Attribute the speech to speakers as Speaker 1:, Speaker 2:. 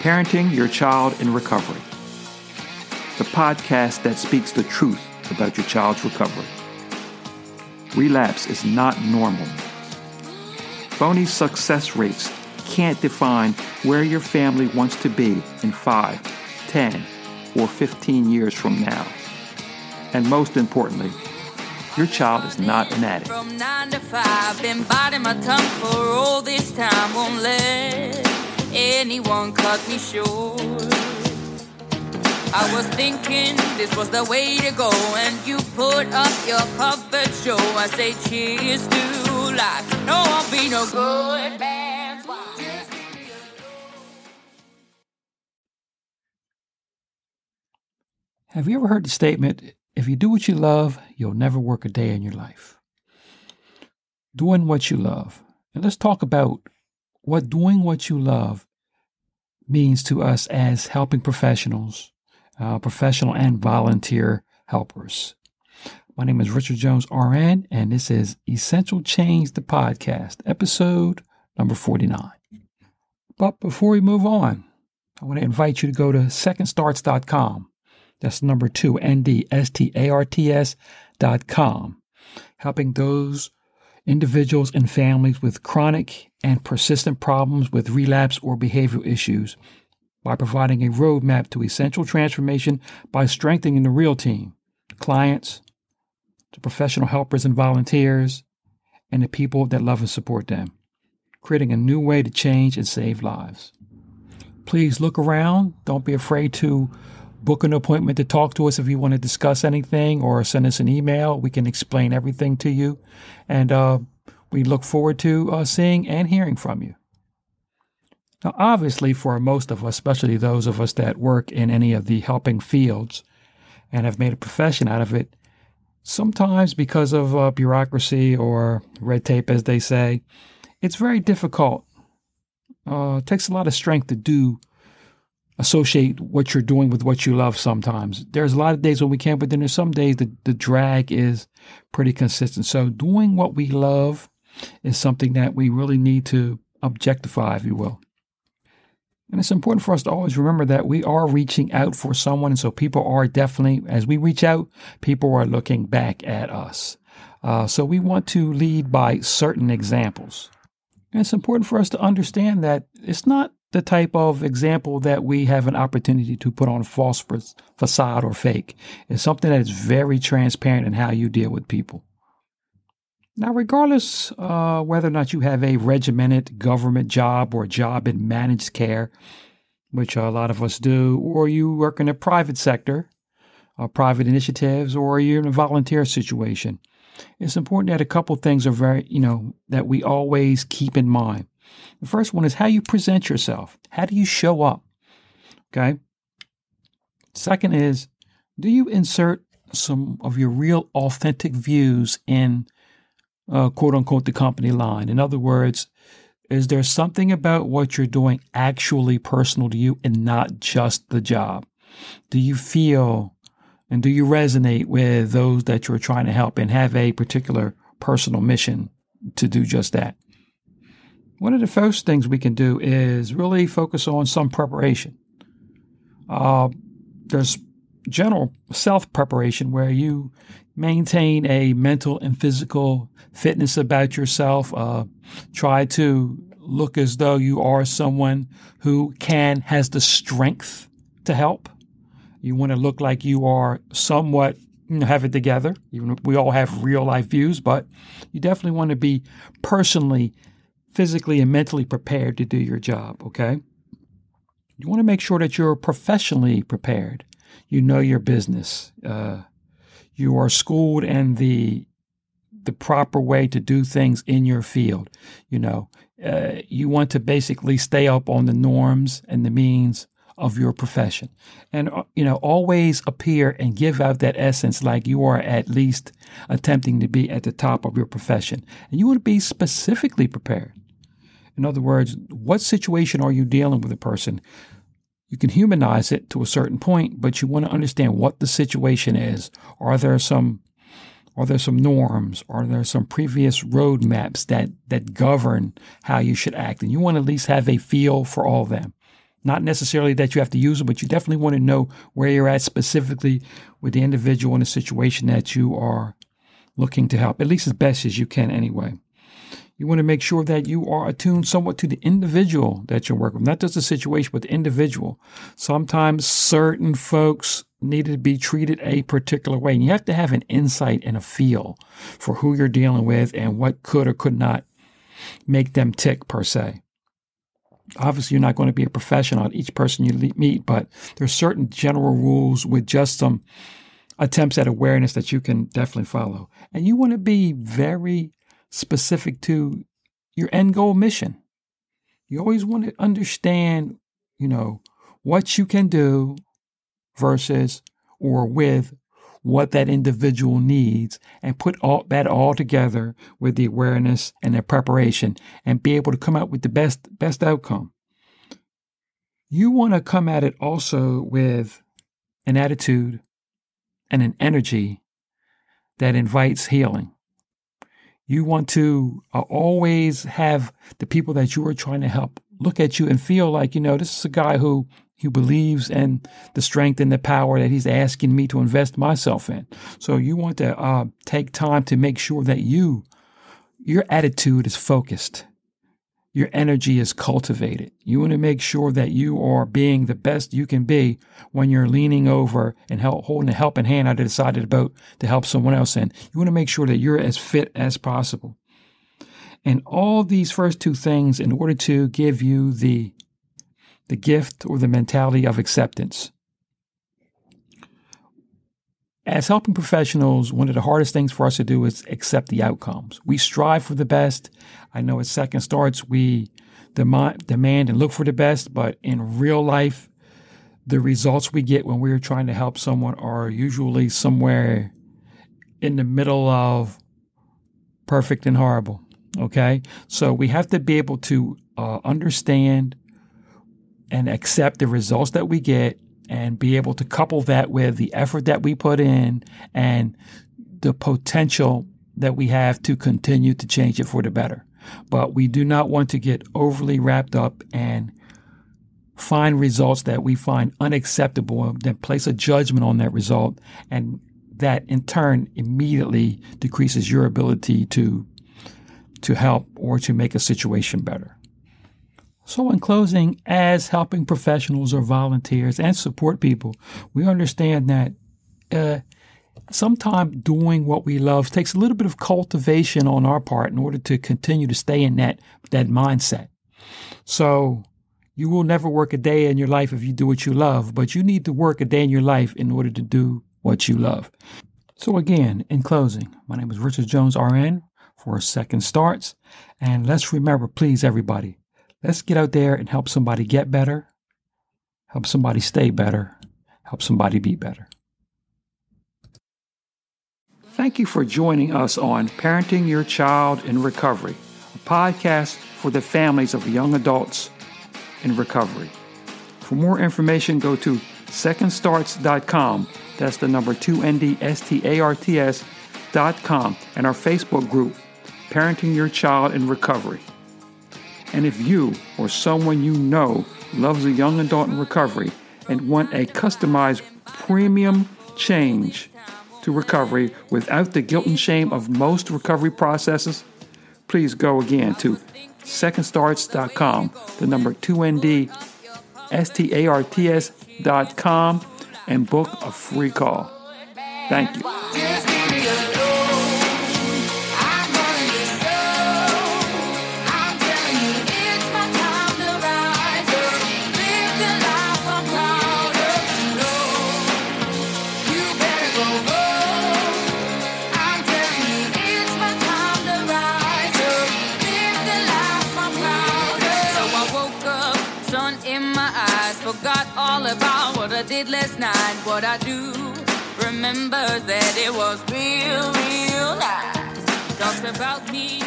Speaker 1: Parenting Your Child in Recovery, the podcast that speaks the truth about your child's recovery. Relapse is not normal. Phony success rates can't define where your family wants to be in 5, 10, or 15 years from now. And most importantly, your child is not an addict. From nine to five, been biting my tongue for all this time. Won't let anyone cut me short. I was thinking this was the way to go, and you put up your puppet show. I say cheers to life. No, I'll be no good. Have you ever heard the statement, if you do what you love, you'll never work a day in your life? Doing what you love. And let's talk about what doing what you love means to us as helping professionals, uh, professional and volunteer helpers. My name is Richard Jones, RN, and this is Essential Change, the podcast, episode number 49. But before we move on, I want to invite you to go to secondstarts.com that's number two, N-D-S-T-A-R-T-S dot com, helping those individuals and families with chronic and persistent problems with relapse or behavioral issues by providing a roadmap to essential transformation by strengthening the real team, clients, the professional helpers and volunteers, and the people that love and support them, creating a new way to change and save lives. Please look around. Don't be afraid to book an appointment to talk to us if you want to discuss anything or send us an email. We can explain everything to you. And uh, we look forward to uh, seeing and hearing from you. Now, obviously, for most of us, especially those of us that work in any of the helping fields and have made a profession out of it, sometimes because of uh, bureaucracy or red tape, as they say, it's very difficult. Uh, it takes a lot of strength to do associate what you're doing with what you love sometimes. There's a lot of days when we can't, but then there's some days the, the drag is pretty consistent. So doing what we love is something that we really need to objectify, if you will. And it's important for us to always remember that we are reaching out for someone. And so people are definitely, as we reach out, people are looking back at us. Uh, so we want to lead by certain examples. And it's important for us to understand that it's not the type of example that we have an opportunity to put on false facade or fake. It's something that is very transparent in how you deal with people. Now, regardless uh, whether or not you have a regimented government job or a job in managed care, which a lot of us do, or you work in a private sector, uh, private initiatives, or you're in a volunteer situation, it's important that a couple things are very, you know, that we always keep in mind. The first one is how you present yourself. How do you show up? Okay. Second is, do you insert some of your real authentic views in uh, quote unquote the company line? In other words, is there something about what you're doing actually personal to you and not just the job? Do you feel and do you resonate with those that you're trying to help and have a particular personal mission to do just that? One of the first things we can do is really focus on some preparation. Uh, there's general self preparation where you maintain a mental and physical fitness about yourself. Uh, try to look as though you are someone who can, has the strength to help. You want to look like you are somewhat you know, have it together. Even we all have real life views, but you definitely want to be personally physically and mentally prepared to do your job, okay? You want to make sure that you're professionally prepared. You know your business. Uh, you are schooled in the the proper way to do things in your field. You know, uh, you want to basically stay up on the norms and the means of your profession. And, uh, you know, always appear and give out that essence like you are at least attempting to be at the top of your profession. And you want to be specifically prepared. In other words, what situation are you dealing with a person? You can humanize it to a certain point, but you want to understand what the situation is. Are there some are there some norms? Are there some previous roadmaps that that govern how you should act? And you want to at least have a feel for all of them. Not necessarily that you have to use them, but you definitely want to know where you're at specifically with the individual in the situation that you are looking to help, at least as best as you can anyway. You want to make sure that you are attuned somewhat to the individual that you're working with, not just the situation, but the individual. Sometimes certain folks need to be treated a particular way. And you have to have an insight and a feel for who you're dealing with and what could or could not make them tick per se. Obviously, you're not going to be a professional at each person you meet, but there's certain general rules with just some attempts at awareness that you can definitely follow. And you want to be very specific to your end goal mission. You always want to understand, you know, what you can do versus or with what that individual needs and put all that all together with the awareness and the preparation and be able to come out with the best best outcome. You want to come at it also with an attitude and an energy that invites healing. You want to uh, always have the people that you are trying to help look at you and feel like, you know, this is a guy who who believes in the strength and the power that he's asking me to invest myself in. So you want to uh, take time to make sure that you, your attitude is focused your energy is cultivated. You want to make sure that you are being the best you can be when you're leaning over and help, holding a helping hand out of the side of the boat to help someone else in. You want to make sure that you're as fit as possible. And all these first two things in order to give you the, the gift or the mentality of acceptance. As helping professionals, one of the hardest things for us to do is accept the outcomes. We strive for the best. I know at Second Starts, we demand and look for the best, but in real life, the results we get when we're trying to help someone are usually somewhere in the middle of perfect and horrible. Okay. So we have to be able to uh, understand and accept the results that we get and be able to couple that with the effort that we put in and the potential that we have to continue to change it for the better. But we do not want to get overly wrapped up and find results that we find unacceptable, then place a judgment on that result, and that in turn immediately decreases your ability to to help or to make a situation better. So, in closing, as helping professionals or volunteers and support people, we understand that uh, sometimes doing what we love takes a little bit of cultivation on our part in order to continue to stay in that that mindset. So, you will never work a day in your life if you do what you love, but you need to work a day in your life in order to do what you love. So, again, in closing, my name is Richard Jones, RN, for Second Starts. And let's remember, please, everybody, Let's get out there and help somebody get better, help somebody stay better, help somebody be better. Thank you for joining us on Parenting Your Child in Recovery, a podcast for the families of young adults in recovery. For more information, go to secondstarts.com. That's the number 2NDSTARTS.com and our Facebook group, Parenting Your Child in Recovery. And if you or someone you know loves a young adult in recovery and want a customized premium change to recovery without the guilt and shame of most recovery processes, please go again to secondstarts.com, the number 2ND, S-T-A-R-T-S.com, and book a free call. Thank you. Did last night, what I do. Remember that it was real, real nice. Talks about me.